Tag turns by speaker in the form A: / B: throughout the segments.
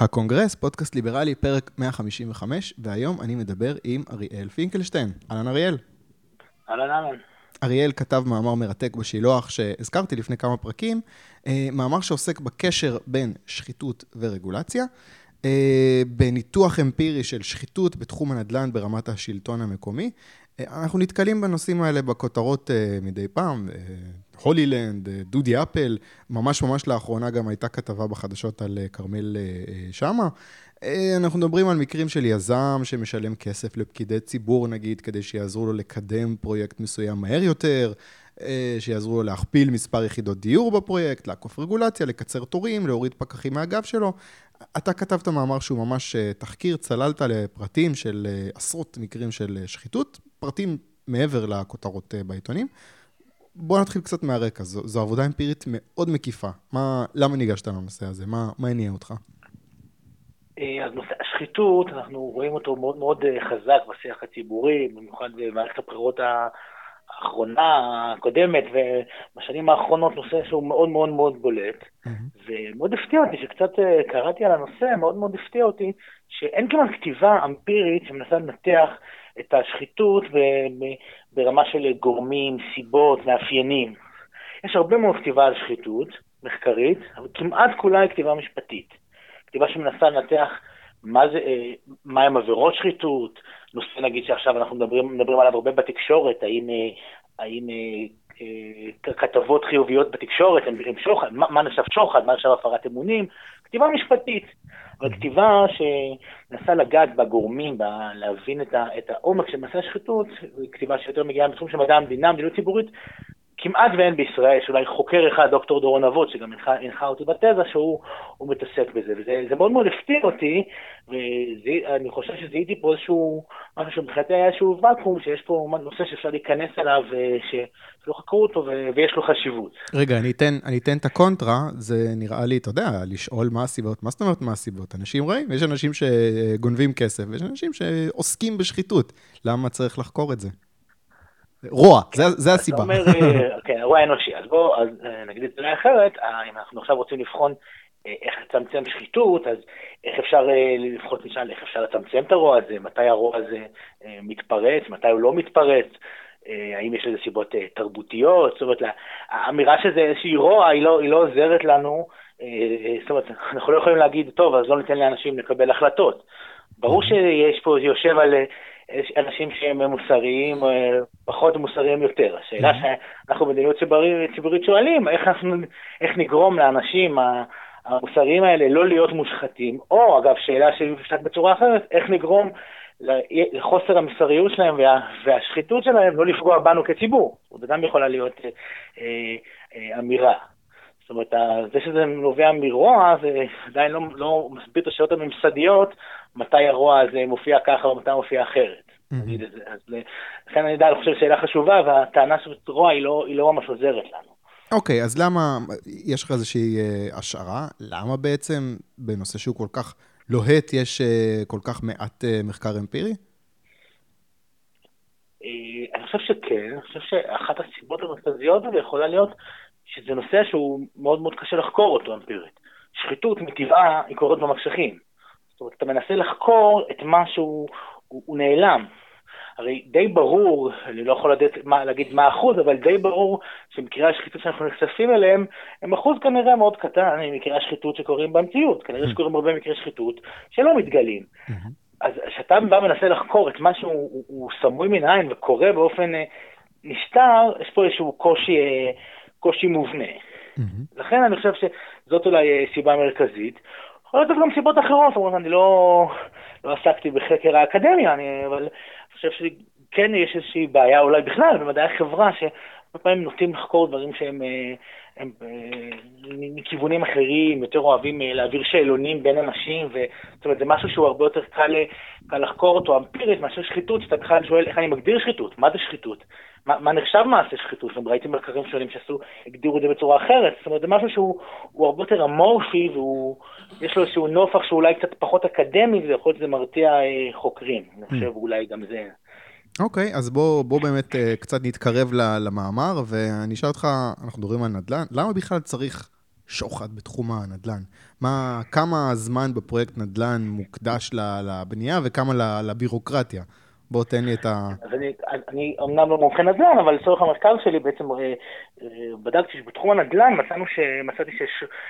A: הקונגרס, פודקאסט ליברלי, פרק 155, והיום אני מדבר עם אריאל פינקלשטיין. אהלן אריאל.
B: אהלן אהלן.
A: אריאל כתב מאמר מרתק בשילוח שהזכרתי לפני כמה פרקים, אה, מאמר שעוסק בקשר בין שחיתות ורגולציה, אה, בניתוח אמפירי של שחיתות בתחום הנדל"ן ברמת השלטון המקומי. אה, אנחנו נתקלים בנושאים האלה בכותרות מדי פעם, הולילנד, דודי אפל, ממש ממש לאחרונה גם הייתה כתבה בחדשות על כרמל שאמה. אנחנו מדברים על מקרים של יזם שמשלם כסף לפקידי ציבור נגיד, כדי שיעזרו לו לקדם פרויקט מסוים מהר יותר, שיעזרו לו להכפיל מספר יחידות דיור בפרויקט, לעקוף רגולציה, לקצר תורים, להוריד פקחים מהגב שלו. אתה כתבת מאמר שהוא ממש תחקיר, צללת לפרטים של עשרות מקרים של שחיתות, פרטים מעבר לכותרות בעיתונים. בוא נתחיל קצת מהרקע, זו, זו עבודה אמפירית מאוד מקיפה. מה, למה ניגשת לנושא הזה? מה הניע אותך?
B: אה, אז נושא השחיתות, אנחנו רואים אותו מאוד מאוד אה, חזק בשיח הציבורי, במיוחד במערכת הבחירות האחרונה, הקודמת, ובשנים האחרונות נושא שהוא מאוד מאוד מאוד בולט. Mm-hmm. ומאוד הפתיע אותי, שקצת אה, קראתי על הנושא, מאוד מאוד הפתיע אותי, שאין כמעט כתיבה אמפירית שמנסה לנתח את השחיתות ברמה של גורמים, סיבות, מאפיינים. יש הרבה מאוד כתיבה על שחיתות מחקרית, אבל כמעט כולה היא כתיבה משפטית. כתיבה שמנסה לנתח מה זה, אה, מה הם עבירות שחיתות, נושא נגיד שעכשיו אנחנו מדברים, מדברים עליו הרבה בתקשורת, האם, אה, האם אה, כתבות חיוביות בתקשורת הם, הם שוחד, מה, מה נחשב שוחד, מה נחשב הפרת אמונים, כתיבה משפטית. אבל כתיבה שמנסה לגעת בגורמים, ב- להבין את, ה- את העומק של מעשה השחיתות, כתיבה שיותר מגיעה מתחום של מדע המדינה, מדיניות ציבורית, כמעט ואין בישראל, יש אולי חוקר אחד, דוקטור דורון אבות, שגם הנחה, הנחה אותי בתזה, שהוא מתעסק בזה. וזה מאוד מאוד הפתיע אותי, ואני חושב שזיהיתי פה איזשהו, משהו שמבחינתי היה איזשהו ואקום, שיש פה נושא שאפשר להיכנס אליו, שלא חקרו אותו ויש לו חשיבות.
A: רגע, אני אתן, אני אתן את הקונטרה, זה נראה לי, אתה יודע, לשאול מה הסיבות, מה זאת אומרת מה הסיבות? אנשים רעים, יש אנשים שגונבים כסף, ויש אנשים שעוסקים בשחיתות. למה צריך לחקור את זה? רוע, כן. זה, זה הסיבה.
B: אומר, אה, כן, רוע אנושי. אז בואו אה, נגיד את זה אחרת, אה, אם אנחנו עכשיו רוצים לבחון איך לצמצם שחיתות, אז איך אפשר, לפחות נשאל, איך אפשר לצמצם את הרוע הזה, מתי הרוע הזה מתפרץ, מתי הוא לא מתפרץ, האם יש לזה סיבות תרבותיות, זאת אומרת, האמירה שזה איזושהי רוע, היא לא, היא לא עוזרת לנו, זאת אומרת, אנחנו לא יכולים להגיד, טוב, אז לא ניתן לאנשים לקבל החלטות. ברור שיש פה, יושב על יש אנשים שהם מוסריים, אה, פחות מוסריים יותר. השאלה שאנחנו במדיניות ציבורית, ציבורית שואלים, איך, אנחנו, איך נגרום לאנשים המוסריים האלה לא להיות מושחתים, או אגב, שאלה שמופשט בצורה אחרת, איך נגרום לחוסר המוסריות שלהם וה, והשחיתות שלהם לא לפגוע בנו כציבור. זו גם יכולה להיות אה, אה, אה, אמירה. זאת אומרת, זה שזה נובע מרוע, זה עדיין לא, לא מסביר את השאלות הממסדיות, מתי הרוע הזה מופיע ככה או מתי מופיע אחרת. נגיד את זה. אז לכן אני חושב שאלה חשובה, והטענה של רוע היא לא, היא לא ממש עוזרת לנו.
A: אוקיי, okay, אז למה, יש לך איזושהי uh, השערה? למה בעצם בנושא שהוא כל כך לוהט יש uh, כל כך מעט uh, מחקר אמפירי?
B: אני חושב שכן, אני חושב שאחת הסיבות המרכזיות האלה יכולה להיות שזה נושא שהוא מאוד מאוד קשה לחקור אותו אמפירית. שחיתות מטבעה היא קורית במחשכים. זאת אומרת, אתה מנסה לחקור את מה שהוא הוא, הוא נעלם. הרי די ברור, אני לא יכול לדעת, מה, להגיד מה האחוז, אבל די ברור שמקרי השחיתות שאנחנו נחשפים אליהם, הם אחוז כנראה מאוד קטן ממקרי השחיתות שקורים במציאות. כנראה mm-hmm. שקורים הרבה מקרי שחיתות שלא מתגלים. Mm-hmm. אז כשאתה בא ומנסה לחקור את מה שהוא הוא, הוא סמוי מן העין וקורה באופן אה, נסתר, יש פה איזשהו קושי, אה, קושי מובנה. Mm-hmm. לכן אני חושב שזאת אולי אה, סיבה מרכזית. יכול להיות גם סיבות אחרות, זאת אומרת, אני לא, לא עסקתי בחקר האקדמיה, אני, אבל אני חושב שכן יש איזושהי בעיה אולי בכלל במדעי החברה, שהרבה פעמים נוטים לחקור דברים שהם אה, הם, הם, אה, מכיוונים אחרים, יותר אוהבים אה, להעביר שאלונים בין אנשים, ו, זאת אומרת, זה משהו שהוא הרבה יותר קל, קל לחקור אותו אמפירית מאשר שחיתות, שאתה בכלל שואל איך אני מגדיר שחיתות, מה זה שחיתות? מה, מה נחשב מעשה שחיתות? גם ראיתי מחקרים שונים שעשו, הגדירו את זה בצורה אחרת. זאת אומרת, זה משהו שהוא הרבה יותר אמורפי, ויש לו איזשהו נופח שהוא אולי קצת פחות אקדמי, ויכול להיות שזה מרתיע אה, חוקרים. אני חושב mm. אולי גם זה.
A: אוקיי, okay, אז בוא, בוא באמת uh, קצת נתקרב למאמר, ואני אשאל אותך, אנחנו מדברים על נדל"ן, למה בכלל צריך שוחד בתחום הנדל"ן. מה, כמה זמן בפרויקט נדל"ן מוקדש לבנייה וכמה לבירוקרטיה? בוא תן לי את ה...
B: אז אני, אני אמנם לא מומחה נדל"ן, אבל לצורך המחקר שלי בעצם אה, אה, בדקתי שבתחום הנדל"ן מצאנו שמצאתי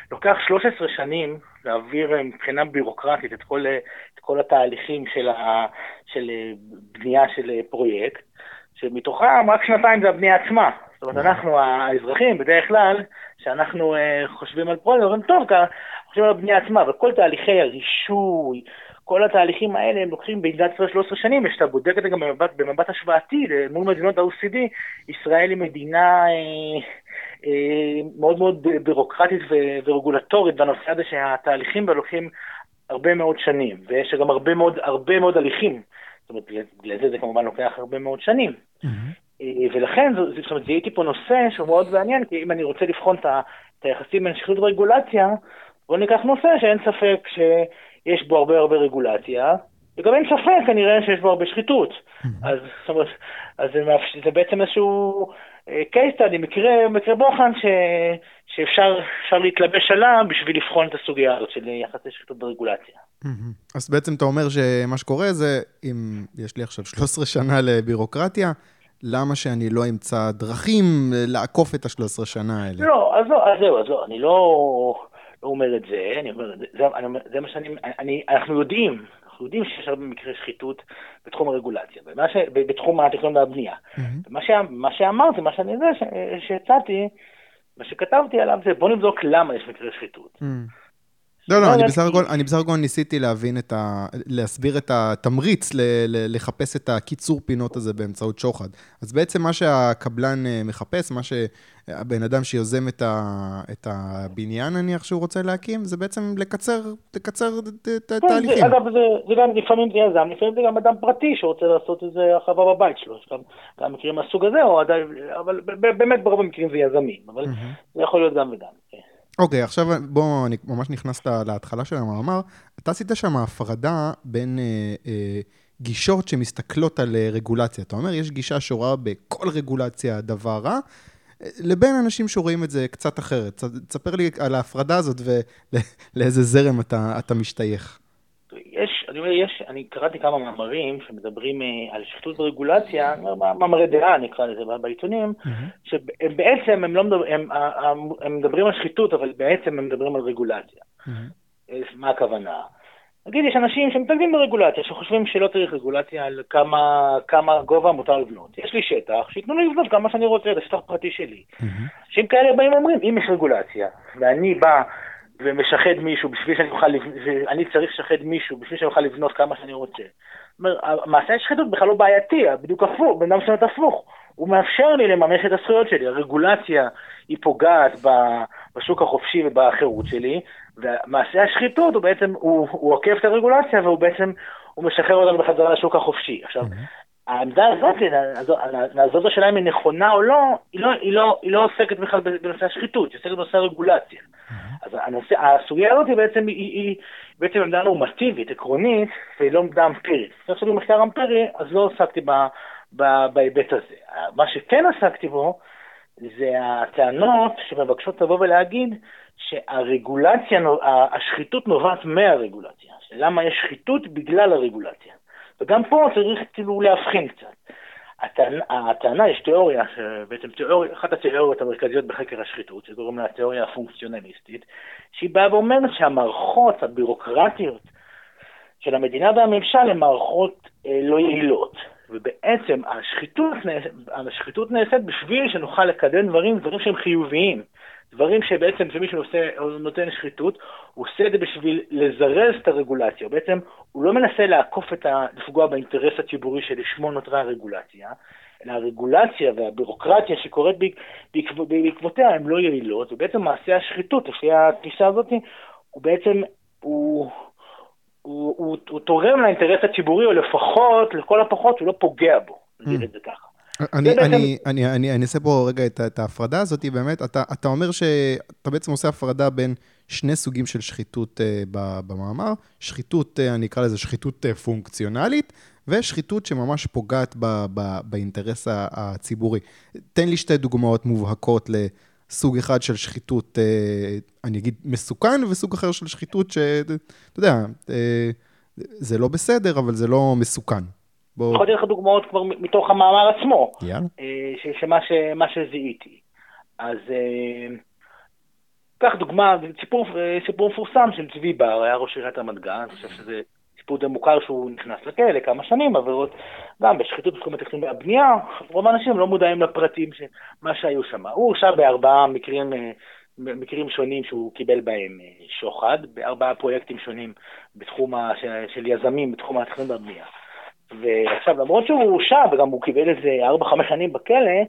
B: שלוקח 13 שנים להעביר אה, מבחינה בירוקרטית את כל, את כל התהליכים של, ה, של בנייה של פרויקט, שמתוכם רק שנתיים זה הבנייה עצמה. זאת אומרת, אנחנו האזרחים, בדרך כלל, שאנחנו חושבים על פרויקט, אומרים, טוב, חושבים על הבנייה עצמה, וכל תהליכי הרישוי, כל התהליכים האלה הם לוקחים במדינת ישראל 13 שנים, וכשאתה בודק את זה גם במבט, במבט השוואתי מול מדינות ה-OCD, ישראל היא מדינה אה, אה, מאוד מאוד בירוקרטית ורגולטורית בנושא הזה שהתהליכים בה לוקחים הרבה מאוד שנים, ויש גם הרבה מאוד, הרבה מאוד הליכים. זאת אומרת, בגלל זה זה כמובן לוקח הרבה מאוד שנים. Mm-hmm. ולכן, זאת אומרת, זיהיתי פה נושא שהוא מאוד מעניין, כי אם אני רוצה לבחון את היחסים בין שכיחות ורגולציה, בואו ניקח נושא שאין ספק ש... יש בו הרבה הרבה רגולציה, וגם אין ספק כנראה שיש בו הרבה שחיתות. Mm-hmm. אז, זאת אומרת, אז זה, מאפשר, זה בעצם איזשהו אה, case study, מקרה, מקרה בוחן ש, שאפשר להתלבש עליו בשביל לבחון את הסוגיה הזאת של יחסי שחיתות ברגולציה.
A: Mm-hmm. אז בעצם אתה אומר שמה שקורה זה, אם יש לי עכשיו 13 שנה לבירוקרטיה, למה שאני לא אמצא דרכים לעקוף את ה-13 שנה האלה?
B: לא, אז לא, אז זהו, אז לא, אני לא... לא אומר את זה, אני אומר, זה, זה, אני, זה מה שאני, אני, אנחנו יודעים, אנחנו יודעים שיש הרבה מקרי שחיתות בתחום הרגולציה, ש, בתחום התכנון והבנייה. Mm-hmm. ומה ש, מה שאמרתי, מה שאני יודע, שהצעתי, מה שכתבתי עליו זה, בוא נבדוק למה יש מקרי שחיתות. Mm-hmm.
A: לא, לא, אני בסך הכל, אני בסך הכל ניסיתי להבין את ה... להסביר את התמריץ ל, ל, לחפש את הקיצור פינות הזה באמצעות שוחד. אז בעצם מה שהקבלן אה, מחפש, מה שהבן אדם שיוזם את, ה, את הבניין, נניח שהוא רוצה להקים, זה בעצם לקצר, לקצר את התהליכים.
B: אגב, זה, זה גם לפעמים זה יזם, לפעמים זה גם אדם פרטי שרוצה לעשות איזה הרחבה בבית שלו. יש גם, גם מקרים מהסוג הזה, או עדיין, אבל באמת ברוב המקרים זה יזמים, אבל. זה יכול להיות גם וגם. כן.
A: אוקיי, okay, עכשיו בוא, אני ממש נכנס להתחלה של המאמר. אתה עשית שם הפרדה בין אה, אה, גישות שמסתכלות על אה, רגולציה. אתה אומר, יש גישה שרואה בכל רגולציה דבר רע, לבין אנשים שרואים את זה קצת אחרת. תספר לי על ההפרדה הזאת ולאיזה זרם אתה, אתה משתייך.
B: אני אומר, יש, אני קראתי כמה מאמרים שמדברים uh, על שחיתות ברגולציה, מאמרי דעה נקרא לזה בעיתונים, mm-hmm. שבעצם הם לא מדבר, הם, הם, הם מדברים על שחיתות, אבל בעצם הם מדברים על רגולציה. מה הכוונה? נגיד, יש אנשים שמתנגדים ברגולציה, שחושבים שלא צריך רגולציה על כמה, כמה גובה מותר לבנות. יש לי שטח, שייתנו לי לבנות כמה שאני רוצה, זה שטח פרטי שלי. אנשים. כאלה באים ואומרים, אם יש רגולציה, ואני בא ומשחד מישהו בשביל שאני אוכל, אני צריך לשחד מישהו בשביל שאני אוכל לבנות כמה שאני רוצה. מעשה השחיתות בכלל לא בעייתי, בדיוק הפוך, בן אדם שומע הפוך. הוא מאפשר לי לממש את הזכויות שלי. הרגולציה היא פוגעת בשוק החופשי ובחירות שלי, ומעשה השחיתות הוא בעצם, הוא, הוא עוקף את הרגולציה והוא בעצם, הוא משחרר אותנו בחזרה לשוק החופשי. עכשיו, העמדה הזאת, לעזוב השאלה אם היא נכונה או לא, היא לא, היא לא, היא לא עוסקת בכלל בנושא השחיתות, היא עוסקת בנושא הרגולציה. אז הנושא, הסוגיה הזאת היא בעצם, היא, היא בעצם עמדה נורמטיבית, עקרונית, והיא לא עמדה אמפירית. כשאני חושב במחקר אמפירי, אז לא עסקתי בהיבט הזה. מה שכן עסקתי בו, זה הטענות שמבקשות לבוא ולהגיד שהרגולציה, השחיתות נובעת מהרגולציה. למה יש שחיתות? בגלל הרגולציה. וגם פה צריך כאילו להבחין קצת. הטענה, הטענה, יש תיאוריה, בעצם תיאוריה, אחת התיאוריות המרכזיות בחקר השחיתות, שקוראים לה התיאוריה הפונקציונליסטית, שהיא באה ואומרת שהמערכות הבירוקרטיות של המדינה והממשל הן מערכות אה, לא יעילות. ובעצם השחיתות, השחיתות נעשית בשביל שנוכל לקדם דברים, דברים שהם חיוביים. דברים שבעצם כשמישהו עושה, נותן שחיתות, הוא עושה את זה בשביל לזרז את הרגולציה. בעצם הוא לא מנסה לעקוף את ה... לפגוע באינטרס הציבורי שלשמו נותרה הרגולציה, אלא הרגולציה והבירוקרטיה שקורית בעקב, בעקבותיה הן לא יעילות, ובעצם מעשה השחיתות, לפי התפיסה הזאת, הוא בעצם, הוא, הוא, הוא, הוא תורם לאינטרס הציבורי, או לפחות, לכל הפחות, הוא לא פוגע בו, נגיד את זה ככה.
A: אני, אני, אני, אני, אני אעשה פה רגע את, את ההפרדה הזאת, באמת, אתה, אתה אומר שאתה בעצם עושה הפרדה בין שני סוגים של שחיתות uh, במאמר, שחיתות, uh, אני אקרא לזה שחיתות uh, פונקציונלית, ושחיתות שממש פוגעת ב, ב, באינטרס הציבורי. תן לי שתי דוגמאות מובהקות סוג אחד של שחיתות, אה, אני אגיד, מסוכן, וסוג אחר של שחיתות שאתה יודע, אה, זה לא בסדר, אבל זה לא מסוכן.
B: בוא... יכול לתת לך דוגמאות כבר מתוך המאמר עצמו.
A: יאללה.
B: שמה שזיהיתי. אז קח דוגמה, סיפור, סיפור מפורסם של צבי בר, היה ראש עיריית רמת גן, אני חושב שזה סיפור די מוכר שהוא נכנס לכלא כמה שנים, עבירות גם בשחיתות בתחום התכנון והבנייה, רוב האנשים לא מודעים לפרטים של מה שהיו שם. הוא הורשע בארבעה מקרים, מקרים שונים שהוא קיבל בהם שוחד, בארבעה פרויקטים שונים בתחום ה, של, של יזמים בתחום התכנון והבנייה. ועכשיו, למרות שהוא הורשע וגם הוא קיבל איזה ארבע, חמש שנים בכלא,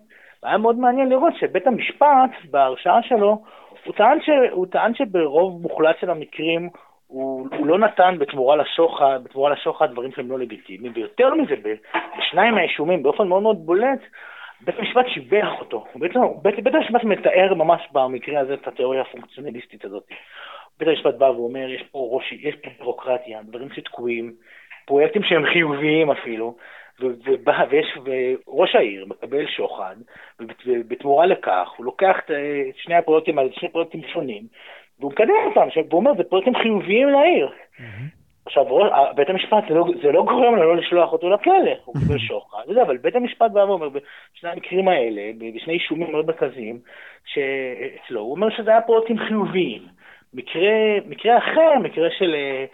B: היה מאוד מעניין לראות שבית המשפט, בהרשעה שלו, הוא טען, ש... הוא טען שברוב מוחלט של המקרים הוא, הוא לא נתן בתמורה לשוחד, בתמורה לשוחד דברים שהם לא לגיטימיים, ויותר מזה, בשניים מהאישומים, באופן מאוד מאוד בולט, בית המשפט שיבח אותו. בית, בית, המשפט מתאר ממש במקרה הזה את התיאוריה הפונקציונליסטית הזאת. בית המשפט בא ואומר, יש פה ראש, יש פה בירוקרטיה, דברים שתקועים, פרויקטים שהם חיוביים אפילו, ובא, ויש, וראש העיר מקבל שוחד, ובתמורה לכך הוא לוקח את שני הפרויקטים האלה, שני פרויקטים שונים, והוא מקדם אותם, והוא אומר, זה פרויקטים חיוביים לעיר. עכשיו, בית המשפט, זה לא, זה לא גורם לו לא לשלוח אותו לכלא, הוא קיבל שוחד, אבל בית המשפט בא ואומר, בשני המקרים האלה, בשני אישומים מאוד מרכזיים, שאצלו, הוא אומר שזה היה פרויקטים חיוביים. מקרה, מקרה אחר, מקרה של אה,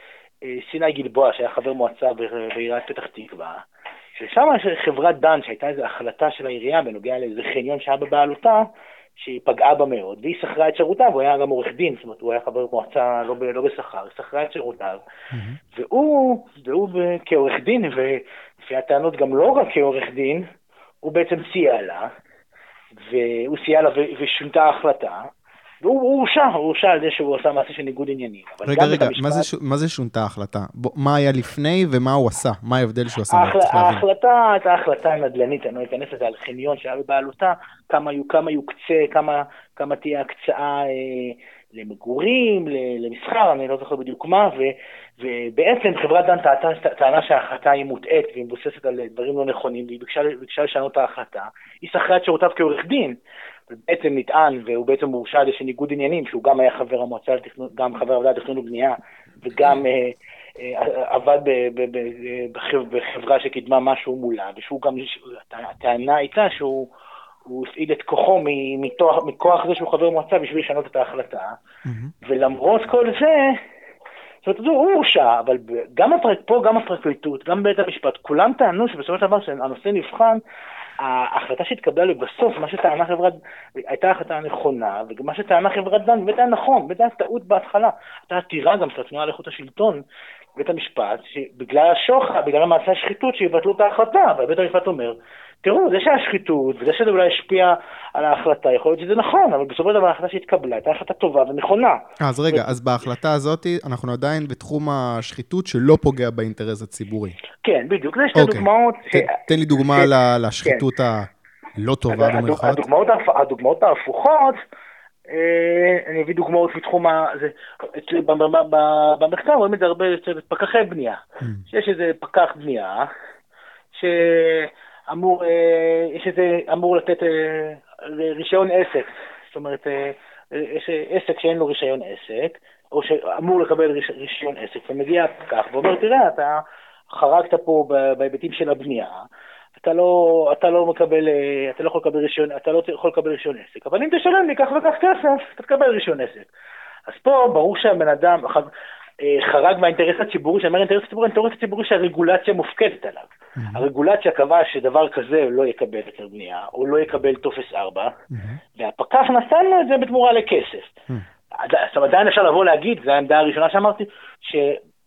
B: סיני גלבוע, שהיה חבר מועצה בעיריית פתח תקווה, ששם חברת דן, שהייתה איזו החלטה של העירייה בנוגע לאיזה חניון שהיה בבעלותה, שהיא פגעה בה מאוד, והיא שכרה את שירותיו, הוא היה גם עורך דין, זאת אומרת, הוא היה חבר מועצה לא, לא בשכר, היא שכרה את שירותיו, mm-hmm. והוא, והוא כעורך דין, ולפי הטענות גם לא רק כעורך דין, הוא בעצם סייע לה, והוא סייע לה ושונתה ההחלטה, והוא הורשע, הוא הורשע על זה שהוא עשה מעשה של ניגוד עניינים.
A: רגע, רגע, המשפט... מה, זה, מה זה שונתה ההחלטה? בוא, מה היה לפני ומה הוא עשה? מה ההבדל שהוא עשה?
B: ההחל... ההחלטה הייתה החלטה נדל"נית, אני לא אכנס לזה, על חניון שהיה בבעלותה, כמה, כמה יוקצה, כמה, כמה תהיה הקצאה אה, למגורים, למסחר, אני לא זוכר בדיוק מה, ו, ובעצם חברת דן טענה שההחלטה היא מוטעית והיא מבוססת על דברים לא נכונים, והיא ביקשה, ביקשה לשנות את ההחלטה. היא שכרה את שירותיו כעורך דין. בעצם נטען, והוא בעצם מורשע על איזה ניגוד עניינים, שהוא גם היה חבר המועצה לתכנון, גם חבר עבודה לתכנון ובנייה, וגם אה, אה, עבד ב, ב, ב, בחבר, בחברה שקידמה משהו מולה, ושהוא גם, הטענה הייתה שהוא הפעיל את כוחו מכוח זה שהוא חבר מועצה בשביל לשנות את ההחלטה, mm-hmm. ולמרות כל זה, זאת אומרת, הוא הורשע, אבל גם הפרק, פה גם הפרקליטות, גם בית המשפט, כולם טענו שבסופו של דבר שהנושא נבחן ההחלטה שהתקבלה לבסוף, מה שטענה חברת, הייתה החלטה נכונה, ומה שטענה חברת דן באמת היה נכון, באמת היה טעות בהתחלה. הייתה עתירה גם של התנועה לאיכות השלטון, בית המשפט, שבגלל השוחד, בגלל המעשה השחיתות, שיבטלו את ההחלטה, ובית המשפט אומר, תראו, זה שהיה שחיתות, וזה שזה אולי השפיע על ההחלטה, יכול להיות שזה נכון, אבל בסופו של דבר ההחלטה שהתקבלה הייתה החלטה טובה ונכונה.
A: אז רגע, ו... אז בהחלטה הזאת אנחנו עדיין בתחום השחיתות שלא פוגע באינטרס הציבורי.
B: כן, בדיוק, זה שתי אוקיי. דוגמאות. ש...
A: תן לי דוגמה ש... לשחיתות כן. הלא טובה במיוחד.
B: הדוגמאות, הדוגמאות ההפוכות, אה, אני אביא דוגמאות מתחום ה... זה, במחקר רואים את זה הרבה אצל פקחי בנייה. Mm. שיש איזה פקח בנייה, ש... אמור, אה, יש איזה, אמור לתת אה, רישיון עסק, זאת אומרת, אה, יש עסק שאין לו רישיון עסק, או שאמור לקבל רישיון עסק, ומגיע הפקח ואומר, תראה, אתה חרגת פה בהיבטים של הבנייה, אתה לא, אתה לא מקבל, אתה לא יכול לקבל רישיון, אתה לא יכול לקבל רישיון עסק, אבל אם תשלם לי כך וכך כסף, אתה תקבל רישיון עסק. אז פה ברור שהבן אדם, חרג מהאינטרס הציבורי, שאני אומר אינטרס ציבורי, האינטרס הציבורי שהרגולציה מופקדת עליו. Mm-hmm. הרגולציה קבעה שדבר כזה לא יקבל היתר בנייה, או לא יקבל טופס 4, mm-hmm. והפקח נתן לו את זה בתמורה לכסף. Mm-hmm. עכשיו עדיין אפשר לבוא להגיד, זו העמדה הראשונה שאמרתי,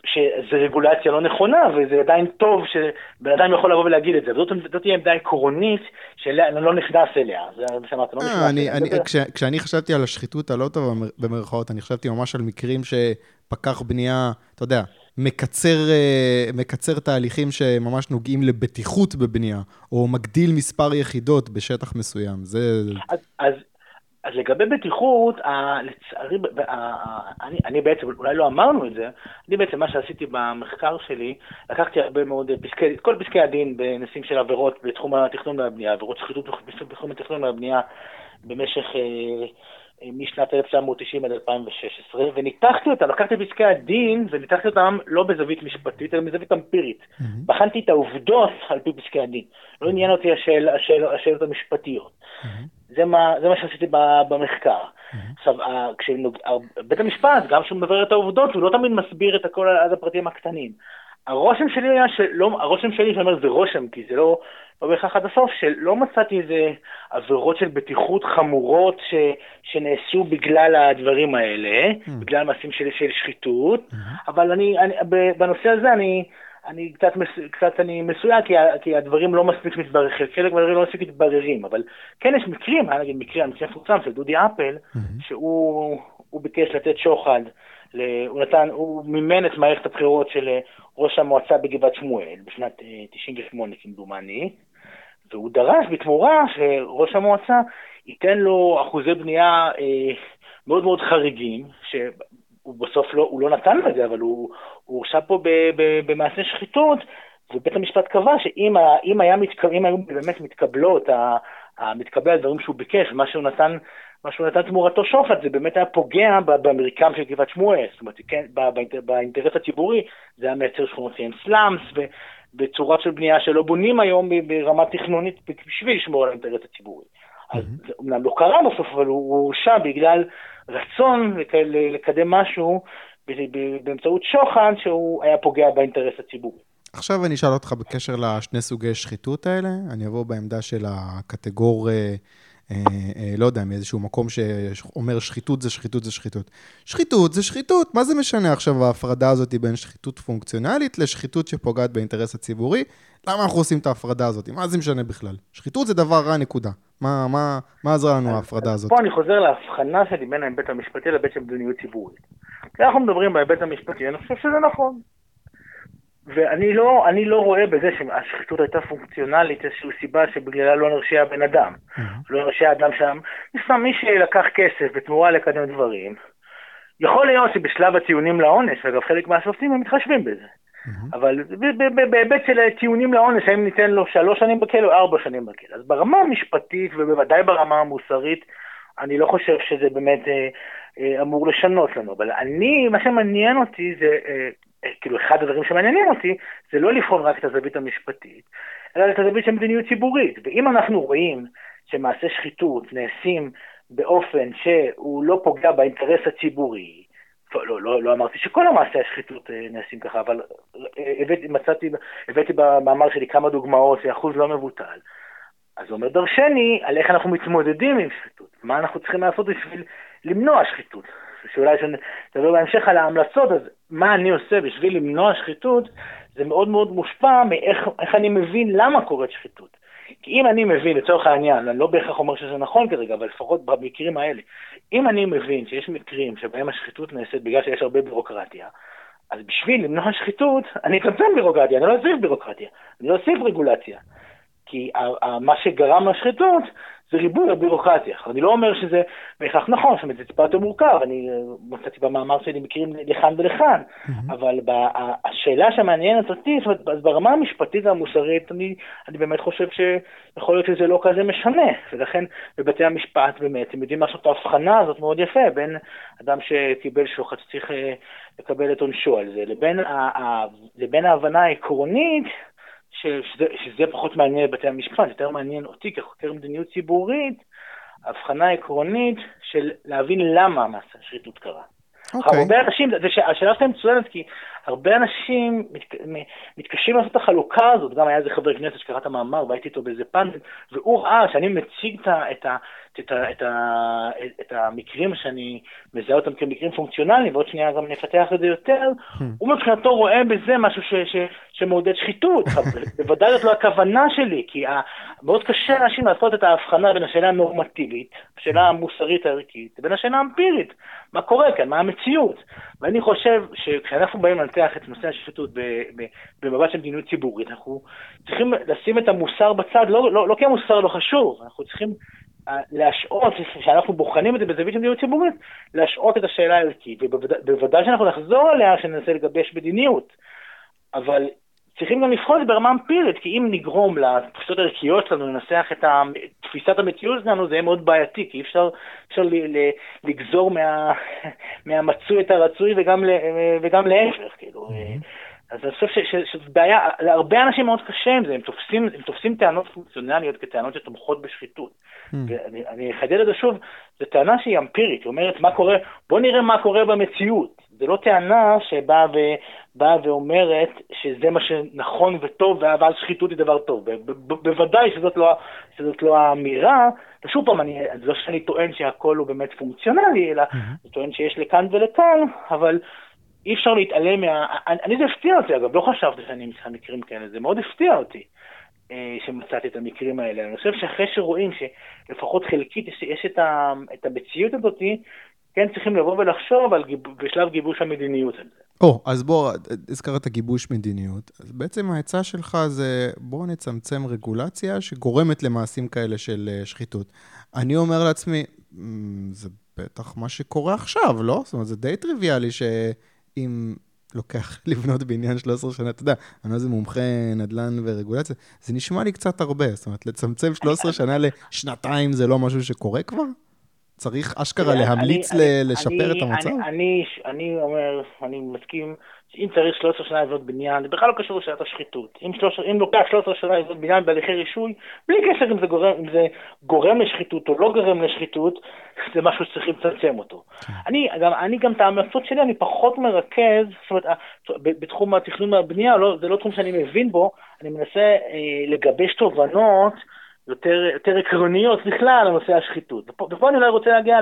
B: ש... שזו רגולציה לא נכונה, וזה עדיין טוב שבן אדם יכול לבוא ולהגיד את זה. וזאת תהיה עמדה עקרונית שאני לא נכנס אליה. זה מה שאמרת, לא
A: נכנס אליה. כשאני חשבתי על השחיתות הלא טובה במרכאות, אני חשבתי ממש על מקרים שפקח בנייה, אתה יודע, מקצר, אה, מקצר תהליכים שממש נוגעים לבטיחות בבנייה, או מגדיל מספר יחידות בשטח מסוים. זה...
B: אז, אז אז לגבי בטיחות, לצערי, אני, אני בעצם, אולי לא אמרנו את זה, אני בעצם, מה שעשיתי במחקר שלי, לקחתי הרבה מאוד פסקי, כל פסקי הדין בנושאים של עבירות בתחום התכנון והבנייה, עבירות שחיתות בתחום התכנון והבנייה במשך משנת 1990 עד 2016, וניתחתי אותם, לקחתי פסקי הדין וניתחתי אותם לא בזווית משפטית, אלא בזווית אמפירית. Mm-hmm. בחנתי את העובדות על פי פסקי הדין. לא עניין אותי השאל, השאל, השאלות המשפטיות. Mm-hmm. זה, מה, זה מה שעשיתי במחקר. Mm-hmm. עכשיו, כשנוג... בית המשפט, גם כשהוא מברר את העובדות, הוא לא תמיד מסביר את הכל עד הפרטים הקטנים. הרושם שלי היה שלא, הרושם שלי, שאני אומר, זה רושם, כי זה לא, לא בהכרח עד הסוף, שלא מצאתי איזה עבירות של בטיחות חמורות ש, שנעשו בגלל הדברים האלה, mm. בגלל מעשים של, של שחיתות, mm-hmm. אבל אני, אני, בנושא הזה אני, אני קצת, קצת אני מסויג, כי, כי הדברים לא מספיק מתבררים, חלק מהדברים לא מספיק מתבררים, אבל כן יש מקרים, היה נגיד מקרה, המקרה המפורסם של דודי אפל, mm-hmm. שהוא ביקש לתת שוחד. הוא נתן, הוא מימן את מערכת הבחירות של אה, ראש המועצה בגבעת שמואל בשנת 98 אה, כמדומני, והוא דרש בתמורה שראש המועצה ייתן לו אחוזי בנייה אה, מאוד מאוד חריגים, שהוא בסוף לא, הוא לא נתן לו את זה, אבל הוא הורשע פה במעשה שחיתות, ובית המשפט קבע שאם היה מתק... היו באמת מתקבלות, מתקבל הדברים שהוא ביקש, מה שהוא נתן מה שהוא נתן תמורתו שוחד, זה באמת היה פוגע במרקם של גבעת שמואל, זאת אומרת, כן, באינטרס הציבורי, זה היה מייצר שכונות סלאמס, ובצורה של בנייה שלא בונים היום ברמה תכנונית בשביל לשמור על האינטרס הציבורי. אז זה אומנם לא קרה בסוף, אבל הוא הורשע בגלל רצון לקדם משהו באמצעות שוחד שהוא היה פוגע באינטרס הציבורי.
A: עכשיו אני אשאל אותך בקשר לשני סוגי שחיתות האלה, אני אבוא בעמדה של הקטגור... אה, אה, לא יודע, מאיזשהו מקום שאומר שחיתות זה שחיתות זה שחיתות. שחיתות זה שחיתות, מה זה משנה עכשיו ההפרדה הזאת בין שחיתות פונקציונלית לשחיתות שפוגעת באינטרס הציבורי? למה אנחנו עושים את ההפרדה הזאת? מה זה משנה בכלל? שחיתות זה דבר רע, נקודה. מה, מה, מה עזרה לנו ההפרדה הזאת?
B: פה אני חוזר להבחנה שלי בין ההיבט המשפטי להיבט של מדיניות ציבורית. כשאנחנו מדברים בהיבט המשפטי, אני חושב שזה נכון. ואני לא, לא רואה בזה שהשחיתות הייתה פונקציונלית איזושהי סיבה שבגללה לא נרשיע בן אדם. Mm-hmm. לא נרשיע אדם שם. סתם מי שלקח כסף בתמורה לקדם דברים, יכול להיות שבשלב הטיעונים לעונש, אגב חלק מהשופטים הם מתחשבים בזה. Mm-hmm. אבל בהיבט של טיעונים לעונש, האם ניתן לו שלוש שנים בכלא או ארבע שנים בכלא. אז ברמה המשפטית ובוודאי ברמה המוסרית, אני לא חושב שזה באמת אה, אה, אמור לשנות לנו. אבל אני, מה שמעניין אותי זה אה, כאילו אחד הדברים שמעניינים אותי זה לא לבחון רק את הזווית המשפטית, אלא את הזווית של מדיניות ציבורית. ואם אנחנו רואים שמעשי שחיתות נעשים באופן שהוא לא פוגע באינטרס הציבורי, לא, לא, לא, אמרתי שכל המעשי השחיתות אה, נעשים ככה, אבל אה, הבאתי, מצאתי, הבאתי במאמר שלי כמה דוגמאות לאחוז לא מבוטל. אז זה אומר דרשני על איך אנחנו מתמודדים עם שחיתות, מה אנחנו צריכים לעשות בשביל למנוע שחיתות. שאולי נדבר בהמשך על ההמלצות, אז מה אני עושה בשביל למנוע שחיתות, זה מאוד מאוד מושפע מאיך אני מבין למה קורית שחיתות. כי אם אני מבין, לצורך העניין, אני לא בהכרח אומר שזה נכון כרגע, אבל לפחות במקרים האלה, אם אני מבין שיש מקרים שבהם השחיתות נעשית בגלל שיש הרבה בירוקרטיה, אז בשביל למנוע שחיתות, אני אצמצם בירוקרטיה, אני לא אוסיף בירוקרטיה, אני לא אוסיף רגולציה. כי מה שגרם לשחיתות זה ריבוי הבירוקרטיה. אני לא אומר שזה בהכרח נכון, זאת אומרת, זה טיפה יותר מורכב, אני אה, מצאתי במאמר שלי מקרים לכאן ולכאן, mm-hmm. אבל השאלה שמעניינת אותי, זאת אומרת, אז ברמה המשפטית והמוסרית, אני, אני באמת חושב שיכול להיות שזה לא כזה משנה, ולכן בבתי המשפט באמת, הם יודעים לעשות את ההבחנה הזאת מאוד יפה, בין אדם שקיבל שוחד שצריך אה, לקבל את עונשו על זה, לבין, לבין ההבנה העקרונית, שזה, שזה פחות מעניין את בתי המשפט, יותר מעניין אותי כחוקר מדיניות ציבורית, הבחנה עקרונית של להבין למה מעשה השחיתות קרה. אוקיי. Okay. הרבה אנשים, השאלה שלהם מצוינת כי הרבה אנשים מת, מתקשים לעשות את החלוקה הזאת, גם היה איזה חבר כנסת שקרא את המאמר והייתי איתו באיזה פאנל, והוא ראה שאני מציג את, את, את, את, את המקרים שאני מזהה אותם כמקרים פונקציונליים, ועוד שנייה גם נפתח את זה יותר, hmm. הוא מבחינתו רואה בזה משהו ש, ש, שמעודד שחיתות. בוודאי זאת לא הכוונה שלי, כי מאוד קשה לאנשים לעשות את ההבחנה בין השאלה הנורמטיבית, השאלה המוסרית הערכית, לבין השאלה האמפירית. מה קורה כאן, מה המציאות. ואני חושב שכשאנחנו באים לנתח את נושא השחיתות במבט של מדיניות ציבורית, אנחנו צריכים לשים את המוסר בצד, לא, לא, לא כי המוסר לא חשוב, אנחנו צריכים להשעות, כשאנחנו בוחנים את זה בזווית של מדיניות ציבורית, להשעות את השאלה הערכית, ובוודאי שאנחנו נחזור עליה כשננסה לגבש מדיניות. אבל צריכים גם לבחון את זה ברמה אמפירית, כי אם נגרום לתפיסות הערכיות שלנו לנסח את תפיסת המציאות שלנו, זה יהיה מאוד בעייתי, כי אי אפשר, אפשר ל, ל, לגזור מה, מהמצוי את הרצוי וגם, וגם להפך, כאילו. Mm-hmm. אז אני חושב שזו בעיה, להרבה אנשים מאוד קשה עם זה, הם תופסים, הם תופסים טענות פונקציונליות כטענות שתומכות בשחיתות. Mm. ואני אחדד את זה שוב, זו טענה שהיא אמפירית, היא אומרת מה קורה, בוא נראה מה קורה במציאות. זו לא טענה שבאה ו, ואומרת שזה מה שנכון וטוב, ואז שחיתות היא דבר טוב. בוודאי שזאת לא, שזאת לא האמירה, ושוב פעם, אני, זה לא שאני טוען שהכל הוא באמת פונקציונלי, אלא mm-hmm. אני טוען שיש לכאן ולכאן, אבל אי אפשר להתעלם מה... אני, אני זה הפתיע אותי, אגב, לא חשבתי שאני אמצא מקרים כאלה, זה מאוד הפתיע אותי אה, שמצאתי את המקרים האלה. אני חושב שאחרי שרואים שלפחות חלקית יש, יש את, ה, את המציאות הזאתי, כן צריכים לבוא ולחשוב על גיב, בשלב גיבוש המדיניות על זה.
A: או, oh, אז בוא, הזכרת גיבוש מדיניות. אז בעצם העצה שלך זה בוא נצמצם רגולציה שגורמת למעשים כאלה של אה, שחיתות. אני אומר לעצמי, זה בטח מה שקורה עכשיו, לא? זאת אומרת, זה די טריוויאלי ש... אם לוקח לבנות בניין 13 שנה, אתה יודע, אני לא איזה מומחה נדל"ן ורגולציה, זה נשמע לי קצת הרבה, זאת אומרת, לצמצם 13 שנה לשנתיים זה לא משהו שקורה כבר? צריך אשכרה להמליץ לשפר את המצב?
B: אני אומר, אני מסכים אם צריך 13 שנה לבנות בניין, זה בכלל לא קשור לשאלת השחיתות. אם, 13, אם לוקח 13 שנה לבנות בניין בהליכי רישוי, בלי קשר אם זה, גורם, אם זה גורם לשחיתות או לא גורם לשחיתות, זה משהו שצריכים לצמצם אותו. כן. אני, גם, אני גם את ההמלצות שלי, אני פחות מרכז, זאת אומרת, בתחום התכנון והבנייה, לא, זה לא תחום שאני מבין בו, אני מנסה אה, לגבש תובנות יותר, יותר עקרוניות בכלל לנושא השחיתות. ופה, ופה אני אולי רוצה להגיע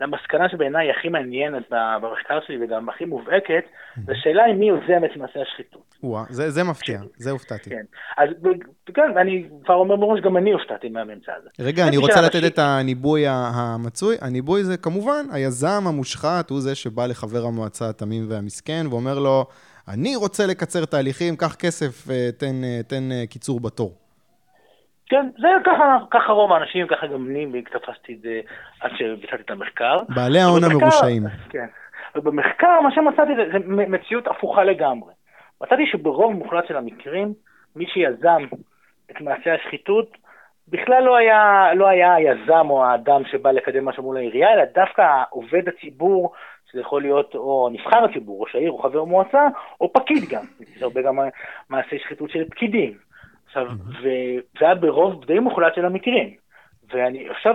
B: למסקנה שבעיניי הכי מעניינת במחקר שלי וגם הכי מובהקת, זו שאלה אם מי יוזם את מעשה השחיתות.
A: וואה, זה, זה מפתיע, זה הופתעתי.
B: כן, אז כן, אני כבר אומר מראש, גם אני הופתעתי מהממצא הזה.
A: רגע, אני רוצה לתת את הניבוי המצוי. הניבוי זה כמובן, היזם המושחת הוא זה שבא לחבר המועצה התמים והמסכן ואומר לו, אני רוצה לקצר תהליכים, קח כסף, אה, תן, אה, תן אה, קיצור בתור.
B: כן, זה ככה, ככה רוב האנשים, ככה גם אני תפסתי את זה עד שביצעתי את המחקר.
A: בעלי ההון המרושעים.
B: כן. ובמחקר מה שמצאתי זה, זה מציאות הפוכה לגמרי. מצאתי שברוב מוחלט של המקרים, מי שיזם את מעשה השחיתות, בכלל לא היה, לא היה היזם או האדם שבא לקדם משהו מול העירייה, אלא דווקא עובד הציבור, שזה יכול להיות או נבחר הציבור, ראש העיר או חבר מועצה, או פקיד גם. יש הרבה גם מעשי שחיתות של פקידים. עכשיו, וזה היה ברוב די מוחלט של המקרים. ואני עכשיו,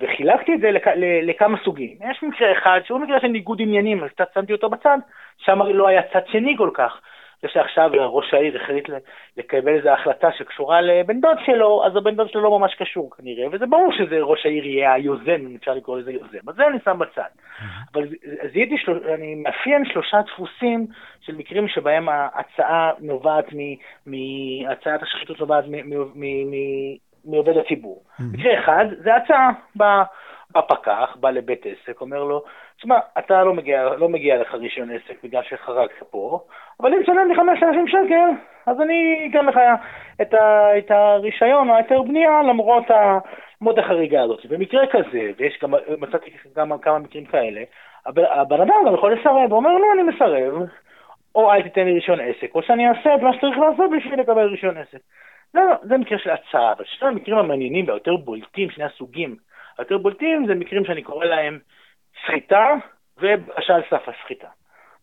B: וחילקתי את זה לכ, לכמה סוגים. יש מקרה אחד שהוא מקרה של ניגוד עניינים, אז קצת שמתי אותו בצד, שם לא היה צד שני כל כך. זה שעכשיו ראש העיר החליט לקבל איזו החלטה שקשורה לבן דוד שלו, אז הבן דוד שלו לא ממש קשור כנראה, וזה ברור שזה ראש העיר יהיה היוזם, אם אפשר לקרוא לזה יוזם. אז זה אני שם בצד. אבל זיהיתי, של... אני מאפיין שלושה דפוסים של מקרים שבהם ההצעה נובעת מהצעת השחיתות נובעת מעובד הציבור. מקרה אחד, זה הצעה. הפקח בא לבית עסק, אומר לו, תשמע, אתה לא מגיע, לא מגיע לך רישיון עסק בגלל שחרגת פה, אבל אם תשלם לי 5,000 שקל, אז אני אתן לך את, ה, את הרישיון או היתר בנייה למרות המוד החריגה הזאת. במקרה כזה, ויש גם, מצאתי גם כמה מקרים כאלה, הבן אדם גם יכול לסרב, הוא אומר, לא, אני מסרב, או אל תיתן לי רישיון עסק, או שאני אעשה את מה שצריך לעשות בשביל לקבל רישיון עסק. זה, זה מקרה של הצעה, אבל שני המקרים המעניינים והיותר בולטים, שני הסוגים היותר בולטים זה מקרים שאני קורא להם סחיטה ובקשה על סף הסחיטה.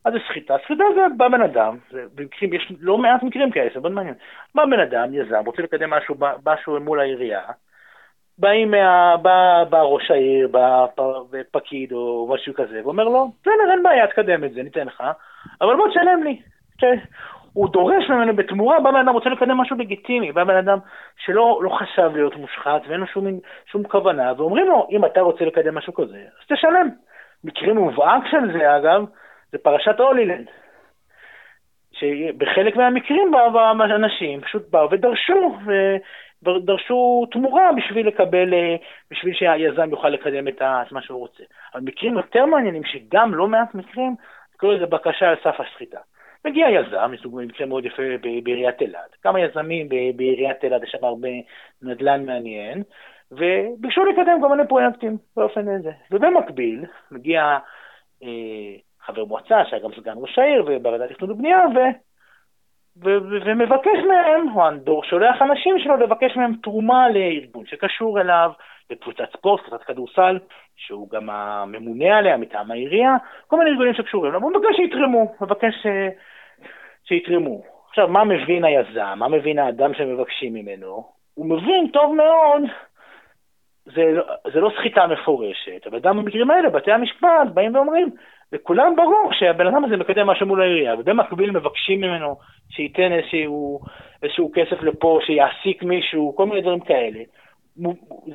B: מה זה סחיטה? סחיטה זה בא בן אדם, זה, במקרים, יש לא מעט מקרים כאלה, זה מאוד מעניין. בא בן אדם, יזם, רוצה לקדם משהו, משהו מול העירייה, באים מה... בא, בא ראש העיר, בא פקיד או משהו כזה, ואומר לו, בסדר, אין בעיה, תקדם את זה, ניתן לך, אבל בוא תשלם לי. הוא דורש ממנו בתמורה, בא בן אדם רוצה לקדם משהו לגיטימי, בא בן אדם שלא לא חשב להיות מושחת ואין לו שום, שום כוונה, ואומרים לו, אם אתה רוצה לקדם משהו כזה, אז תשלם. מקרים מובהק של זה, אגב, זה פרשת הולילנד. שבחלק מהמקרים אנשים פשוט באו ודרשו, ודרשו תמורה בשביל לקבל, בשביל שהיזם יוכל לקדם את מה שהוא רוצה. אבל מקרים יותר מעניינים, שגם לא מעט מקרים, קוראים לזה בקשה על סף השחיטה. מגיע יזם, מסוג מקרה מאוד יפה בעיריית אילת, כמה יזמים בעיריית אילת, יש שם הרבה נדל"ן מעניין, וביקשו לקדם כל מיני פרויקטים באופן הזה. ובמקביל, מגיע אה, חבר מועצה, שהיה גם סגן ראש העיר, ובוועדת תכנון ובנייה, ומבקש מהם, או הדור שולח אנשים שלו לבקש מהם תרומה לארגון שקשור אליו, לקבוצת ספורט, קבוצת כדורסל, שהוא גם הממונה עליה מטעם העירייה, כל מיני ארגונים שקשורים אליו, הוא מבקש שיתרמו, מבקש אה, שיתרמו. עכשיו, מה מבין היזם? מה מבין האדם שמבקשים ממנו? הוא מבין טוב מאוד, זה, לא, זה לא סחיטה מפורשת, אבל גם במקרים האלה בתי המשפט באים ואומרים, לכולם ברור שהבן אדם הזה מקדם משהו מול העירייה, ובמקביל מבקשים ממנו שייתן איזשהו, איזשהו כסף לפה, שיעסיק מישהו, כל מיני דברים כאלה.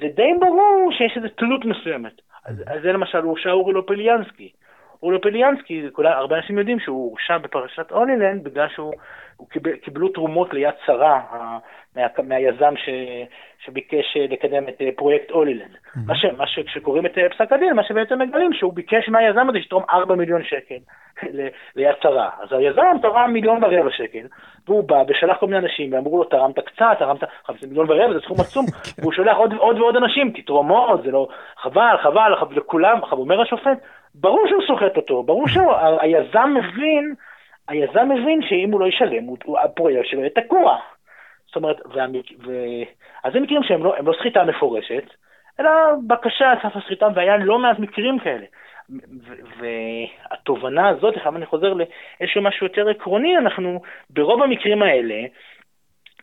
B: זה די ברור שיש איזו תלות מסוימת. אז, אז זה למשל הורשע אורי לופליאנסקי. אורי לופליאנסקי, הרבה אנשים יודעים שהוא הורשע בפרשת הולילנד בגלל שהוא קיבל, קיבלו תרומות ליד שרה מה, מהיזם ש, שביקש אה, לקדם את אה, פרויקט הולילנד. Mm-hmm. מה, ש, מה שכשקוראים את אה, פסק הדין, מה שבעצם מגלים שהוא ביקש מהיזם הזה שתרום 4 מיליון שקל ליד שרה. אז היזם תרם מיליון ורבע שקל, והוא בא ושלח כל מיני אנשים ואמרו לו תרמת קצת, תרמת 5 מיליון ורבע, זה סכום עצום, והוא שולח עוד, עוד ועוד אנשים, תתרומות, זה לא, חבל, חבל, לכולם, אומר השופט, ברור שהוא סוחט אותו, ברור שהיזם מבין היזם מבין שאם הוא לא ישלם, הוא, הפרויקט שלו יהיה תקוע. זאת אומרת, והמק... ו... אז זה מקרים שהם לא, לא סחיטה מפורשת, אלא בקשה על סף הסחיטה, והיה לא מעט מקרים כאלה. והתובנה הזאת, עכשיו אני חוזר לאיזשהו משהו יותר עקרוני, אנחנו ברוב המקרים האלה,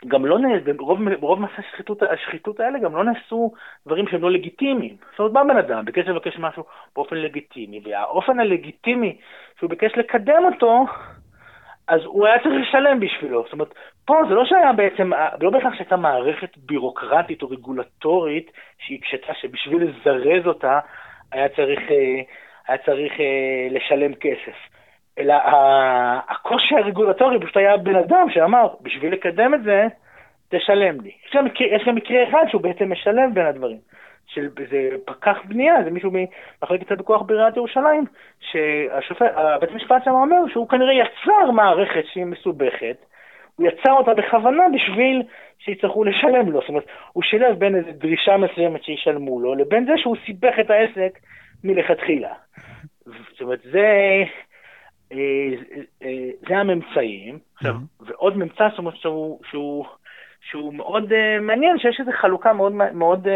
B: גם לא, ברוב, ברוב מעשי השחיתות, השחיתות האלה גם לא נעשו דברים שהם לא לגיטימיים. זאת אומרת, בא בן אדם, ביקש לבקש משהו באופן לגיטימי, והאופן הלגיטימי שהוא ביקש לקדם אותו, אז הוא היה צריך לשלם בשבילו. זאת אומרת, פה זה לא שהיה בעצם, לא בהכרח שהייתה מערכת בירוקרטית או רגולטורית שהיא קשתה, שבשביל לזרז אותה היה צריך, אה, היה צריך אה, לשלם כסף. אלא הקושי הרגולטורי פשוט היה בן אדם שאמר, בשביל לקדם את זה, תשלם לי. יש גם, מקרה, יש גם מקרה אחד שהוא בעצם משלם בין הדברים. של איזה פקח בנייה, זה מישהו ממחלקת הפיקוח בעיריית ירושלים, שהשופט, בית המשפט שם אומר שהוא כנראה יצר מערכת שהיא מסובכת, הוא יצר אותה בכוונה בשביל שיצטרכו לשלם לו, זאת אומרת, הוא שילב בין איזו דרישה מסוימת שישלמו לו, לבין זה שהוא סיבך את העסק מלכתחילה. זאת אומרת, זה... אה, אה, זה הממצאים, עכשיו, ועוד ממצא, זאת אומרת, שהוא, שהוא שהוא מאוד מעניין, שיש איזו חלוקה מאוד, מאוד,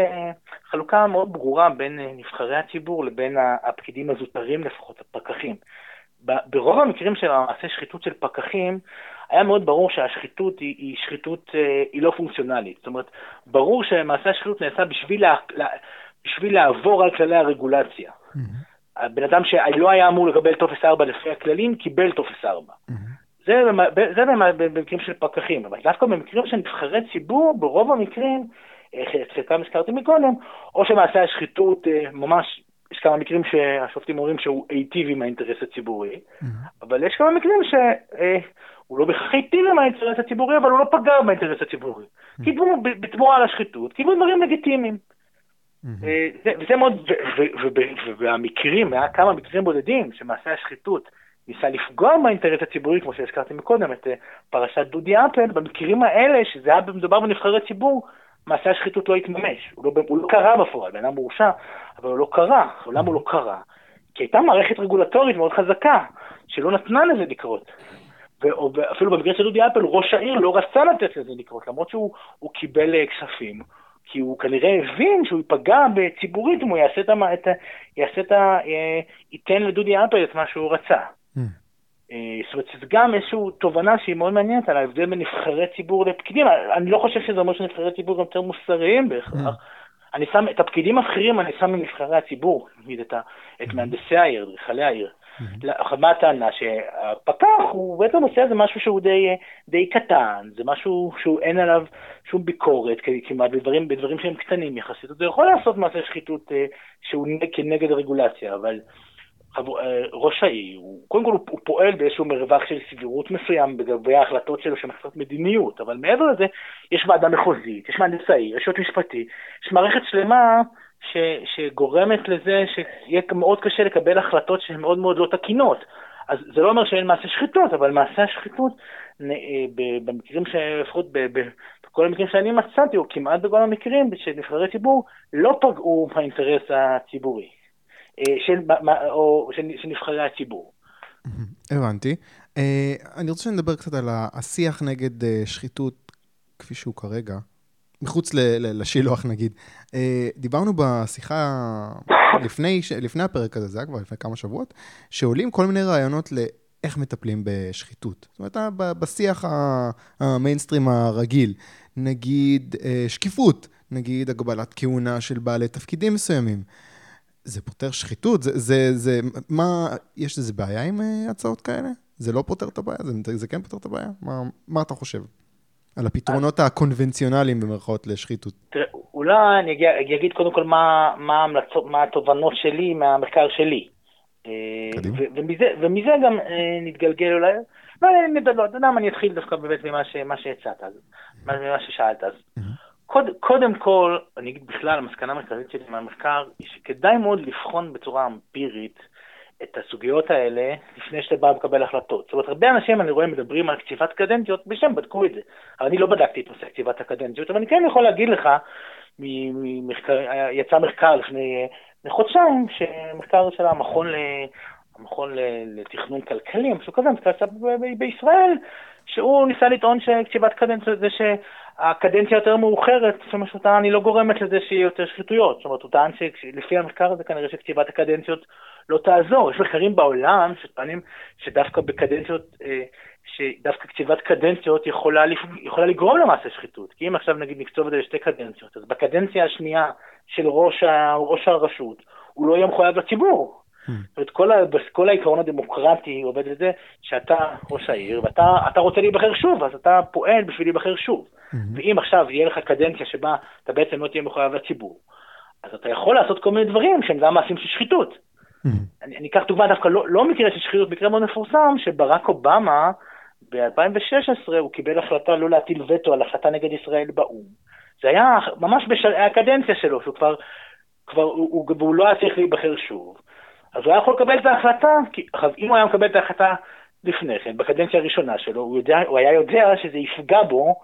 B: חלוקה מאוד ברורה בין נבחרי הציבור לבין הפקידים הזוטרים לפחות, הפקחים. ברוב המקרים של המעשה שחיתות של פקחים, היה מאוד ברור שהשחיתות היא, היא שחיתות, היא לא פונקציונלית. זאת אומרת, ברור שמעשה השחיתות נעשה בשביל, לה, בשביל לעבור על כללי הרגולציה. Mm-hmm. הבן אדם שלא היה אמור לקבל טופס 4 לפי הכללים, קיבל טופס 4. Mm-hmm. זה, זה במקרים של פקחים, אבל דווקא במקרים של נבחרי ציבור, ברוב המקרים, אה, את חלקם הזכרתי מקודם, או שמעשה השחיתות אה, ממש, יש כמה מקרים שהשופטים אומרים שהוא היטיב עם האינטרס הציבורי, mm-hmm. אבל יש כמה מקרים שהוא אה, לא בהכרח היטיב עם האינטרס הציבורי, אבל הוא לא פגע באינטרס הציבורי. Mm-hmm. בתמורה על השחיתות, קיבלו דברים לגיטימיים. Mm-hmm. וזה מאוד, והמקרים, היה כמה מקרים בודדים שמעשה השחיתות ניסה לפגוע באינטרס הציבורי, כמו שהזכרתי מקודם, את אה, פרשת דודי אפל, במקרים האלה, שזה היה מדובר בנבחרי ציבור, מעשה השחיתות לא התממש. הוא לא, הוא לא קרה בפועל, בן אדם מורשע, אבל הוא לא קרה. למה הוא לא קרה? כי הייתה מערכת רגולטורית מאוד חזקה, שלא נתנה לזה לקרות. ואפילו במקרה של דודי אפל, ראש העיר לא רצה לתת לזה לקרות, למרות שהוא קיבל אה, כספים. כי הוא כנראה הבין שהוא ייפגע בציבורית אם הוא יעשה את ה... יעשה את ה... אה, ייתן לדודי אפל את מה שהוא רצה. Mm. זאת אומרת, זה גם איזושהי תובנה שהיא מאוד מעניינת על ההבדל בין נבחרי ציבור לפקידים. אני לא חושב שזה אומר שנבחרי ציבור הם יותר מוסריים בהכרח. Mm. אני שם את הפקידים הבכירים, אני שם מנבחרי הציבור, נגיד את, את mm-hmm. מהנדסי העיר, אדריכלי העיר. עכשיו, mm-hmm. מה הטענה? שהפקח הוא בעצם עושה איזה משהו שהוא די, די קטן, זה משהו שהוא אין עליו שום ביקורת כמעט בדברים, בדברים שהם קטנים יחסית. הוא יכול לעשות מעשה שחיתות אה, שהוא כנגד הרגולציה, אבל אה, ראש העיר, הוא, קודם כל הוא, הוא פועל באיזשהו מרווח של סבירות מסוים לגבי ההחלטות שלו שמחלטות מדיניות, אבל מעבר לזה יש ועדה מחוזית, יש מהנדס העיר, יש עוד משפטי, יש מערכת שלמה ש, שגורמת לזה שיהיה מאוד קשה לקבל החלטות שהן מאוד מאוד לא תקינות. אז זה לא אומר שאין מעשה שחיתות, אבל מעשה השחיתות, אה, במקרים שלפחות בכל המקרים שאני מצאתי, או כמעט בכל המקרים של נבחרי ציבור, לא פגעו באינטרס הציבורי. אה, של, או של, של נבחרי הציבור.
A: הבנתי. אני רוצה שנדבר קצת על השיח נגד שחיתות כפי שהוא כרגע, מחוץ לשילוח נגיד. דיברנו בשיחה לפני, לפני הפרק הזה, זה היה כבר לפני כמה שבועות, שעולים כל מיני רעיונות לאיך מטפלים בשחיתות. זאת אומרת, בשיח המיינסטרים הרגיל, נגיד שקיפות, נגיד הגבלת כהונה של בעלי תפקידים מסוימים. זה פותר שחיתות? זה, זה, זה, מה, יש איזה בעיה עם הצעות כאלה? זה לא פותר את הבעיה? זה, זה כן פותר את הבעיה? מה, מה אתה חושב? על הפתרונות הקונבנציונליים במרכאות לשחיתות.
B: תראה, אולי אני אגיד קודם כל מה, מה, המלצות, מה התובנות שלי מהמחקר שלי. אה, ומזה, ומזה גם אה, נתגלגל אולי, לא, לא, אתה יודע מה, אני אתחיל דווקא באמת ממה שהצעת, ממה ששאלת. אז קוד, קודם כל, אני אגיד בכלל, המסקנה המרכזית שלי מהמחקר, היא שכדאי מאוד לבחון בצורה אמפירית את הסוגיות האלה לפני שאתה בא לקבל החלטות. זאת אומרת, הרבה אנשים אני רואה מדברים על קציבת קדנציות, בשם בדקו את זה. אבל אני לא בדקתי את נושא קציבת הקדנציות, אבל אני כן יכול להגיד לך, ממחקר, יצא מחקר לפני, חודשיים, שמחקר של המכון, ל, המכון לתכנון כלכלי, משהו כזה, מחקר בישראל, שהוא ניסה לטעון שקציבת קדנציות זה שהקדנציה יותר מאוחרת, שמשמעותה אני לא גורמת לזה שיהיה יותר שחיתויות. זאת אומרת, הוא טען שלפי המחקר הזה כנראה שקציבת הקדנציות לא תעזור. יש מחקרים בעולם שטוענים שדווקא בקדנציות, אה, שדווקא קציבת קדנציות יכולה, יכולה לגרום למעשה שחיתות. כי אם עכשיו נגיד נקצוב את זה לשתי קדנציות, אז בקדנציה השנייה של ראש, ה, ראש הרשות, הוא לא יהיה מחויב לציבור. Hmm. זאת אומרת, כל, ה, כל העיקרון הדמוקרטי עובד לזה שאתה ראש העיר ואתה רוצה להיבחר שוב, אז אתה פועל בשביל להיבחר שוב. Hmm. ואם עכשיו יהיה לך קדנציה שבה אתה בעצם לא תהיה מחויב לציבור, אז אתה יכול לעשות כל מיני דברים שהם גם מעשים של שחיתות. Mm-hmm. אני, אני אקח דוגמה דווקא לא, לא מקרה של שחיתות, מקרה מאוד מפורסם, שברק אובמה ב-2016 הוא קיבל החלטה לא להטיל וטו על החלטה נגד ישראל באו"ם. זה היה ממש בקדנציה שלו, שהוא כבר, כבר הוא, הוא, הוא לא היה צריך להיבחר שוב. אז הוא היה יכול לקבל את ההחלטה, כי אם הוא היה מקבל את ההחלטה לפני כן, בקדנציה הראשונה שלו, הוא, יודע, הוא היה יודע שזה יפגע בו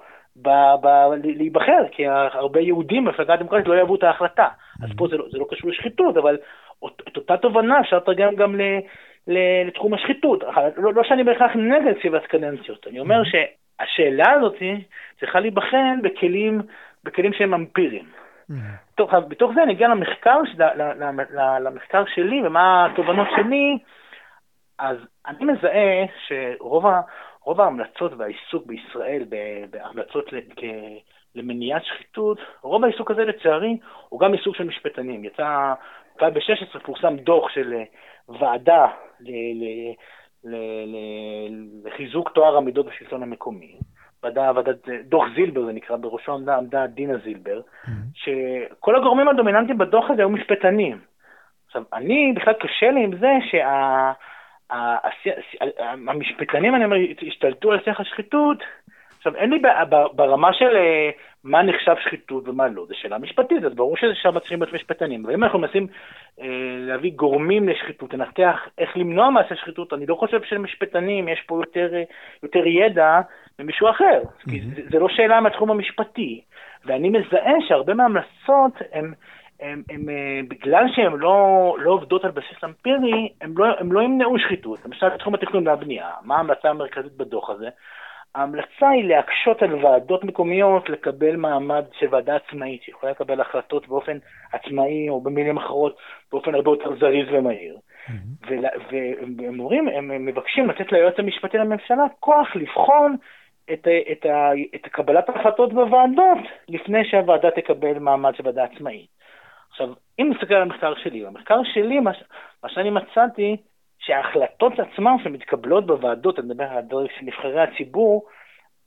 B: ב, ב, להיבחר, כי הרבה יהודים במפלגה הדמוקרטית לא יאהבו את ההחלטה. אז פה זה לא, זה לא קשור לשחיתות, אבל את אותה תובנה אפשר לתרגם גם ל, ל, לתחום השחיתות. לא, לא שאני בהכרח נגד קציבת קדנציות, אני אומר שהשאלה הזאת צריכה להיבחן בכלים, בכלים שהם אמפיריים. בתוך, בתוך זה אני אגיע למחקר, למחקר שלי ומה התובנות שלי, אז אני מזהה שרוב ה, רוב ההמלצות והעיסוק בישראל בהמלצות למניעת שחיתות, רוב העיסוק הזה לצערי הוא גם עיסוק של משפטנים. יצא, ב-2016 פורסם דוח של אה, ועדה ל, ל, ל, ל, לחיזוק טוהר המידות בשלטון המקומי. ועדה, ועדת, דוח זילבר זה נקרא, בראשו עמדה, עמדה דינה זילבר, mm-hmm. שכל הגורמים הדומיננטיים בדוח הזה היו משפטנים. עכשיו, אני, בכלל קשה לי עם זה שה... המשפטנים, אני אומר, השתלטו על שיח השחיתות, עכשיו, אין לי ברמה של אה, מה נחשב שחיתות ומה לא, זו שאלה משפטית, אז ברור שזה שם צריכים להיות משפטנים. אבל אם אנחנו מנסים אה, להביא גורמים לשחיתות, לנתח איך למנוע מעשה שחיתות, אני לא חושב שלמשפטנים יש פה יותר, אה, יותר ידע ממישהו אחר. Mm-hmm. כי זה, זה לא שאלה מהתחום המשפטי. ואני מזהה שהרבה מההמלצות הן... הם, הם, הם, בגלל שהן לא, לא עובדות על בסיס אמפירי, הם לא, הם לא ימנעו שחיתות. למשל, בתחום התכנון והבנייה, מה ההמלצה המרכזית בדוח הזה? ההמלצה היא להקשות על ועדות מקומיות לקבל מעמד של ועדה עצמאית, שיכולה לקבל החלטות באופן עצמאי, או במילים אחרות, באופן הרבה יותר זריז ומהיר. Mm-hmm. והם אומרים, הם מבקשים לתת ליועץ המשפטי לממשלה כוח לבחון את, את, את קבלת ההחלטות בוועדות לפני שהוועדה תקבל מעמד של ועדה עצמאית. עכשיו, אם נסתכל על המחקר שלי, במחקר שלי, מה, מה שאני מצאתי, שההחלטות עצמן שמתקבלות בוועדות, אני מדבר על הדרך של נבחרי הציבור,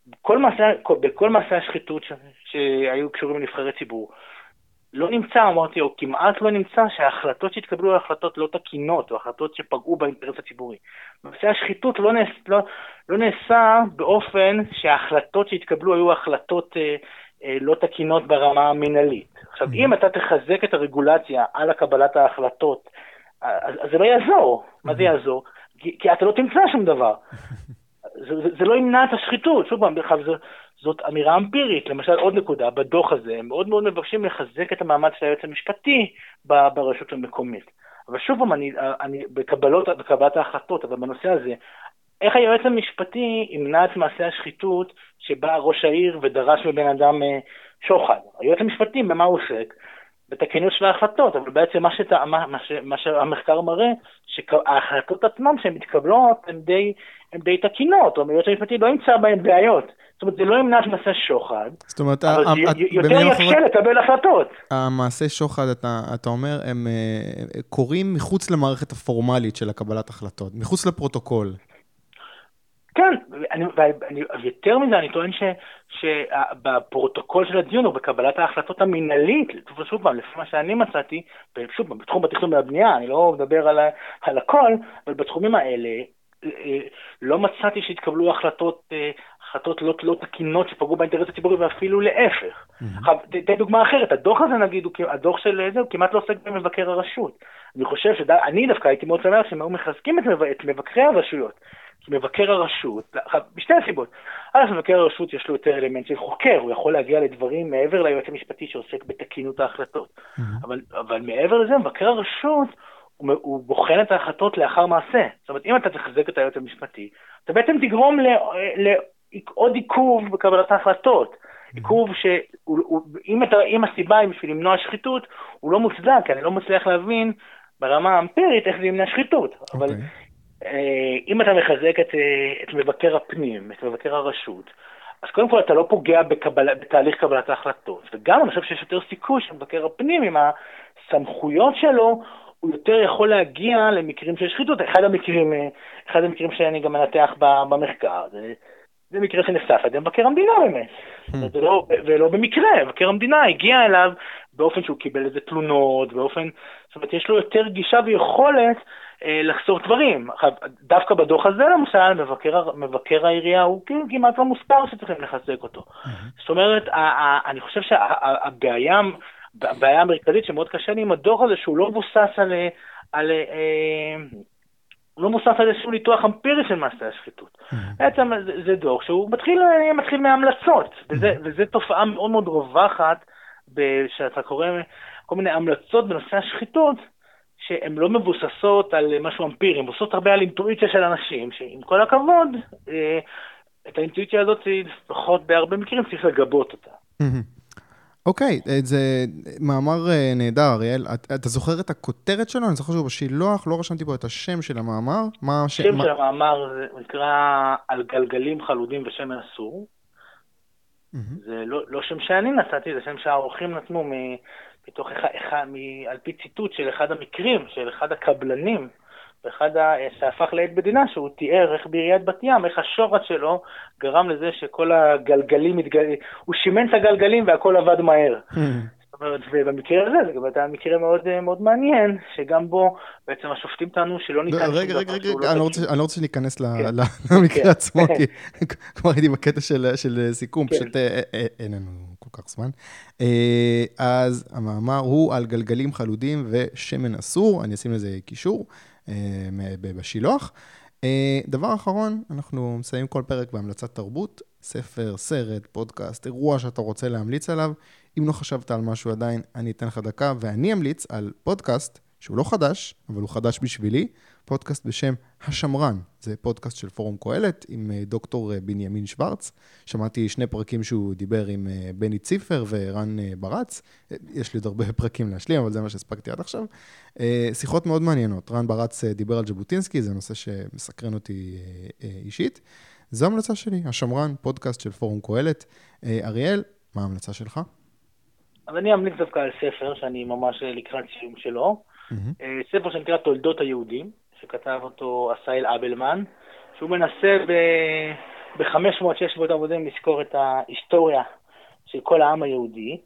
B: בכל מעשה, בכל מעשה השחיתות ש, שהיו קשורים לנבחרי ציבור, לא נמצא, אמרתי, או כמעט לא נמצא, שההחלטות שהתקבלו הן החלטות לא תקינות, או החלטות שפגעו באינטרס הציבורי. בנושא השחיתות לא, נעש, לא, לא נעשה באופן שההחלטות שהתקבלו היו החלטות אה, אה, לא תקינות ברמה המינהלית. עכשיו, mm-hmm. אם אתה תחזק את הרגולציה על קבלת ההחלטות אז, זה לא יעזור. מה זה יעזור? כי, כי אתה לא תמצא שום דבר. זה, זה, זה לא ימנע את השחיתות. שוב פעם, דרך אגב, זאת אמירה אמפירית. למשל, עוד נקודה, בדוח הזה, הם מאוד מאוד מבקשים לחזק את המעמד של היועץ המשפטי ברשות המקומית. אבל שוב פעם, אני, אני בקבלות, בקבלת ההחלטות, אבל בנושא הזה, איך היועץ המשפטי ימנע את מעשה השחיתות שבא ראש העיר ודרש מבן אדם אה, שוחד? היועץ המשפטי, במה הוא עוסק? בתקינות של ההחלטות, אבל בעצם מה, שת, מה, מה, ש, מה שהמחקר מראה, שההחלטות עצמן שהן מתקבלות הן די, די תקינות, או היועץ המשפטי לא ימצא בהן בעיות. זאת אומרת, זה לא ימנע שנעשה שוחד,
A: זאת אומרת,
B: אבל זה יותר יקשה לקבל החלטות.
A: המעשה שוחד, אתה, אתה אומר, הם uh, קורים מחוץ למערכת הפורמלית של הקבלת החלטות, מחוץ לפרוטוקול.
B: כן, אני, ואני, יותר מזה, אני טוען ש, שבפרוטוקול של הדיון או בקבלת ההחלטות המינהלית, שוב פעם, לפי מה שאני מצאתי, שוב פעם, בתחום התכנון והבנייה, אני לא מדבר על, על הכל, אבל בתחומים האלה, אה, לא מצאתי שהתקבלו החלטות, אה, החלטות לא, לא תקינות שפגעו באינטרס הציבורי ואפילו להפך. עכשיו, תן דוגמה אחרת, הדוח הזה נגיד, הדוח של זה, הוא כמעט לא עוסק במבקר הרשות. אני חושב שאני דווקא הייתי מאוד שמח שהם היו מחזקים את, את מבקרי הרשויות. כי מבקר הרשות, בשתי הסיבות. א', מבקר הרשות יש לו יותר אלמנט של חוקר, הוא יכול להגיע לדברים מעבר ליועץ המשפטי שעוסק בתקינות ההחלטות. Mm-hmm. אבל, אבל מעבר לזה, מבקר הרשות, הוא, הוא בוחן את ההחלטות לאחר מעשה. זאת אומרת, אם אתה תחזק את היועץ המשפטי, אתה בעצם תגרום לעוד עיכוב בקבלת ההחלטות. Mm-hmm. עיכוב שאם הסיבה היא בשביל למנוע שחיתות, הוא לא מוצדק, כי אני לא מצליח להבין ברמה האמפירית איך זה ימנע שחיתות. Okay. אבל אוקיי. אם אתה מחזק את, אה, את מבקר הפנים, את מבקר הרשות, אז קודם כל אתה לא פוגע בקבל, בתהליך קבלת ההחלטות, וגם אני חושב שיש יותר סיכוי שמבקר הפנים עם הסמכויות שלו, הוא יותר יכול להגיע למקרים של שחיתות. אחד המקרים, אה, אחד המקרים שאני גם מנתח במחקר, זה, זה מקרה שנחשף על ידי מבקר המדינה באמת. Hmm. ולא, ולא במקרה, מבקר המדינה הגיע אליו באופן שהוא קיבל איזה תלונות, באופן, זאת אומרת, יש לו יותר גישה ויכולת אה, לחסור דברים. דווקא בדוח הזה למשל, מבקר, מבקר העירייה הוא כאילו כמעט לא מוסבר שצריכים לחזק אותו. זאת אומרת, אני חושב שהבעיה, הבעיה המרכזית שמאוד קשה לי עם הדוח הזה, שהוא לא מבוסס על... על אה, לא מבוסס על איזשהו ניתוח אמפירי של מעשה השחיתות. בעצם זה, זה דוח שהוא מתחיל, מתחיל מהמלצות, וזו תופעה מאוד מאוד רווחת, שאתה קורא כל מיני המלצות בנושא השחיתות, שהן לא מבוססות על משהו אמפירי, הן מבוססות הרבה על אינטואיציה של אנשים, שעם כל הכבוד, אה, את האינטואיציה הזאת, לפחות בהרבה מקרים, צריך לגבות אותה.
A: אוקיי, okay, זה מאמר אה, נהדר, אריאל. אתה זוכר את הכותרת שלו? אני זוכר שהוא בשילוח, לא רשמתי פה את השם של המאמר.
B: מה השם? השם של המאמר נקרא על גלגלים חלודים ושמן אסור. זה לא, לא שם שאני נתתי, זה שם שהאורחים נתנו מתוך אחד, מ, על פי ציטוט של אחד המקרים, של אחד הקבלנים, ואחד ה, שהפך לעד מדינה, שהוא תיאר איך בעיריית בת ים, איך השורש שלו גרם לזה שכל הגלגלים, מתגל... הוא שימן את הגלגלים והכל עבד מהר. זאת אומרת, ובמקרה הזה זה גם הייתה מקרה מאוד, מאוד מעניין, שגם בו בעצם השופטים טענו שלא ניתן...
A: רגע, רגע, רגע, לא אני לא רוצה שניכנס כן. למקרה כן. עצמו, כי כבר הייתי בקטע של סיכום, כן. פשוט אה, אה, אין לנו כל כך זמן. אה, אז המאמר הוא על גלגלים חלודים ושמן אסור, אני אשים לזה קישור בשילוח. דבר אחרון, אנחנו מסיימים כל פרק בהמלצת תרבות, ספר, סרט, פודקאסט, אירוע שאתה רוצה להמליץ עליו. אם לא חשבת על משהו עדיין, אני אתן לך דקה, ואני אמליץ על פודקאסט שהוא לא חדש, אבל הוא חדש בשבילי, פודקאסט בשם השמרן. זה פודקאסט של פורום קהלת עם אה, דוקטור אה, בנימין שוורץ. שמעתי שני פרקים שהוא דיבר עם אה, בני ציפר ורן ברץ. יש לי עוד הרבה פרקים להשלים, אבל זה מה שהספקתי עד עכשיו. שיחות מאוד מעניינות. רן ברץ דיבר על ז'בוטינסקי, זה נושא שמסקרן אותי אישית. זו ההמלצה שלי, השמרן, פודקאסט של פורום קהלת. אריאל, מה ההמלצה שלך?
B: אז אני אמליץ דווקא על ספר שאני ממש לקראת סיום שלו. Mm-hmm. ספר שנקרא תולדות היהודים, שכתב אותו עשאל אבלמן, שהוא מנסה ב-500-600 עמודים לזכור את ההיסטוריה של כל העם היהודי.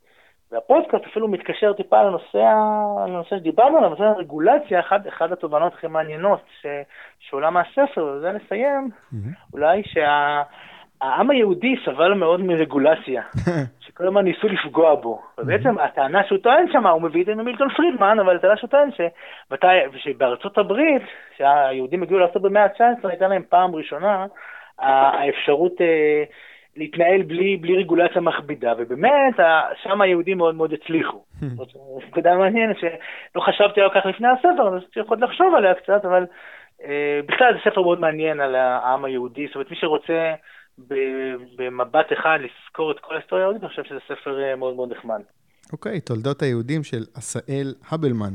B: והפודקאסט אפילו מתקשר טיפה לנושא, לנושא שדיברנו עליו, נושא הרגולציה, אחד, אחד התובנות הכי מעניינות ש, שעולה מהספר, ובזה נסיים, mm-hmm. אולי שה... העם היהודי סבל מאוד מרגולציה, שכל הזמן ניסו לפגוע בו. ובעצם הטענה שהוא טוען שם, הוא מביא את זה ממילטון פרידמן, אבל הטענה שהוא טוען שבארצות הברית, שהיהודים הגיעו לארצות במאה ה-19, הייתה להם פעם ראשונה האפשרות אה, להתנהל בלי, בלי רגולציה מכבידה, ובאמת, שם היהודים מאוד מאוד הצליחו. זאת נקודה מעניינת שלא חשבתי על כך לפני הספר, אז צריך עוד לחשוב עליה קצת, אבל אה, בכלל זה ספר מאוד מעניין על העם היהודי, זאת אומרת מי שרוצה במבט אחד לזכור את כל ההיסטוריה היהודית, אני חושב שזה ספר אה, מאוד מאוד נחמד.
A: אוקיי, תולדות היהודים של עשאל הבלמן.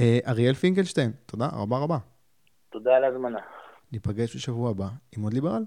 A: אה, אריאל פינקלשטיין, תודה רבה רבה.
B: תודה על ההזמנה.
A: ניפגש בשבוע הבא עם עוד ליברל.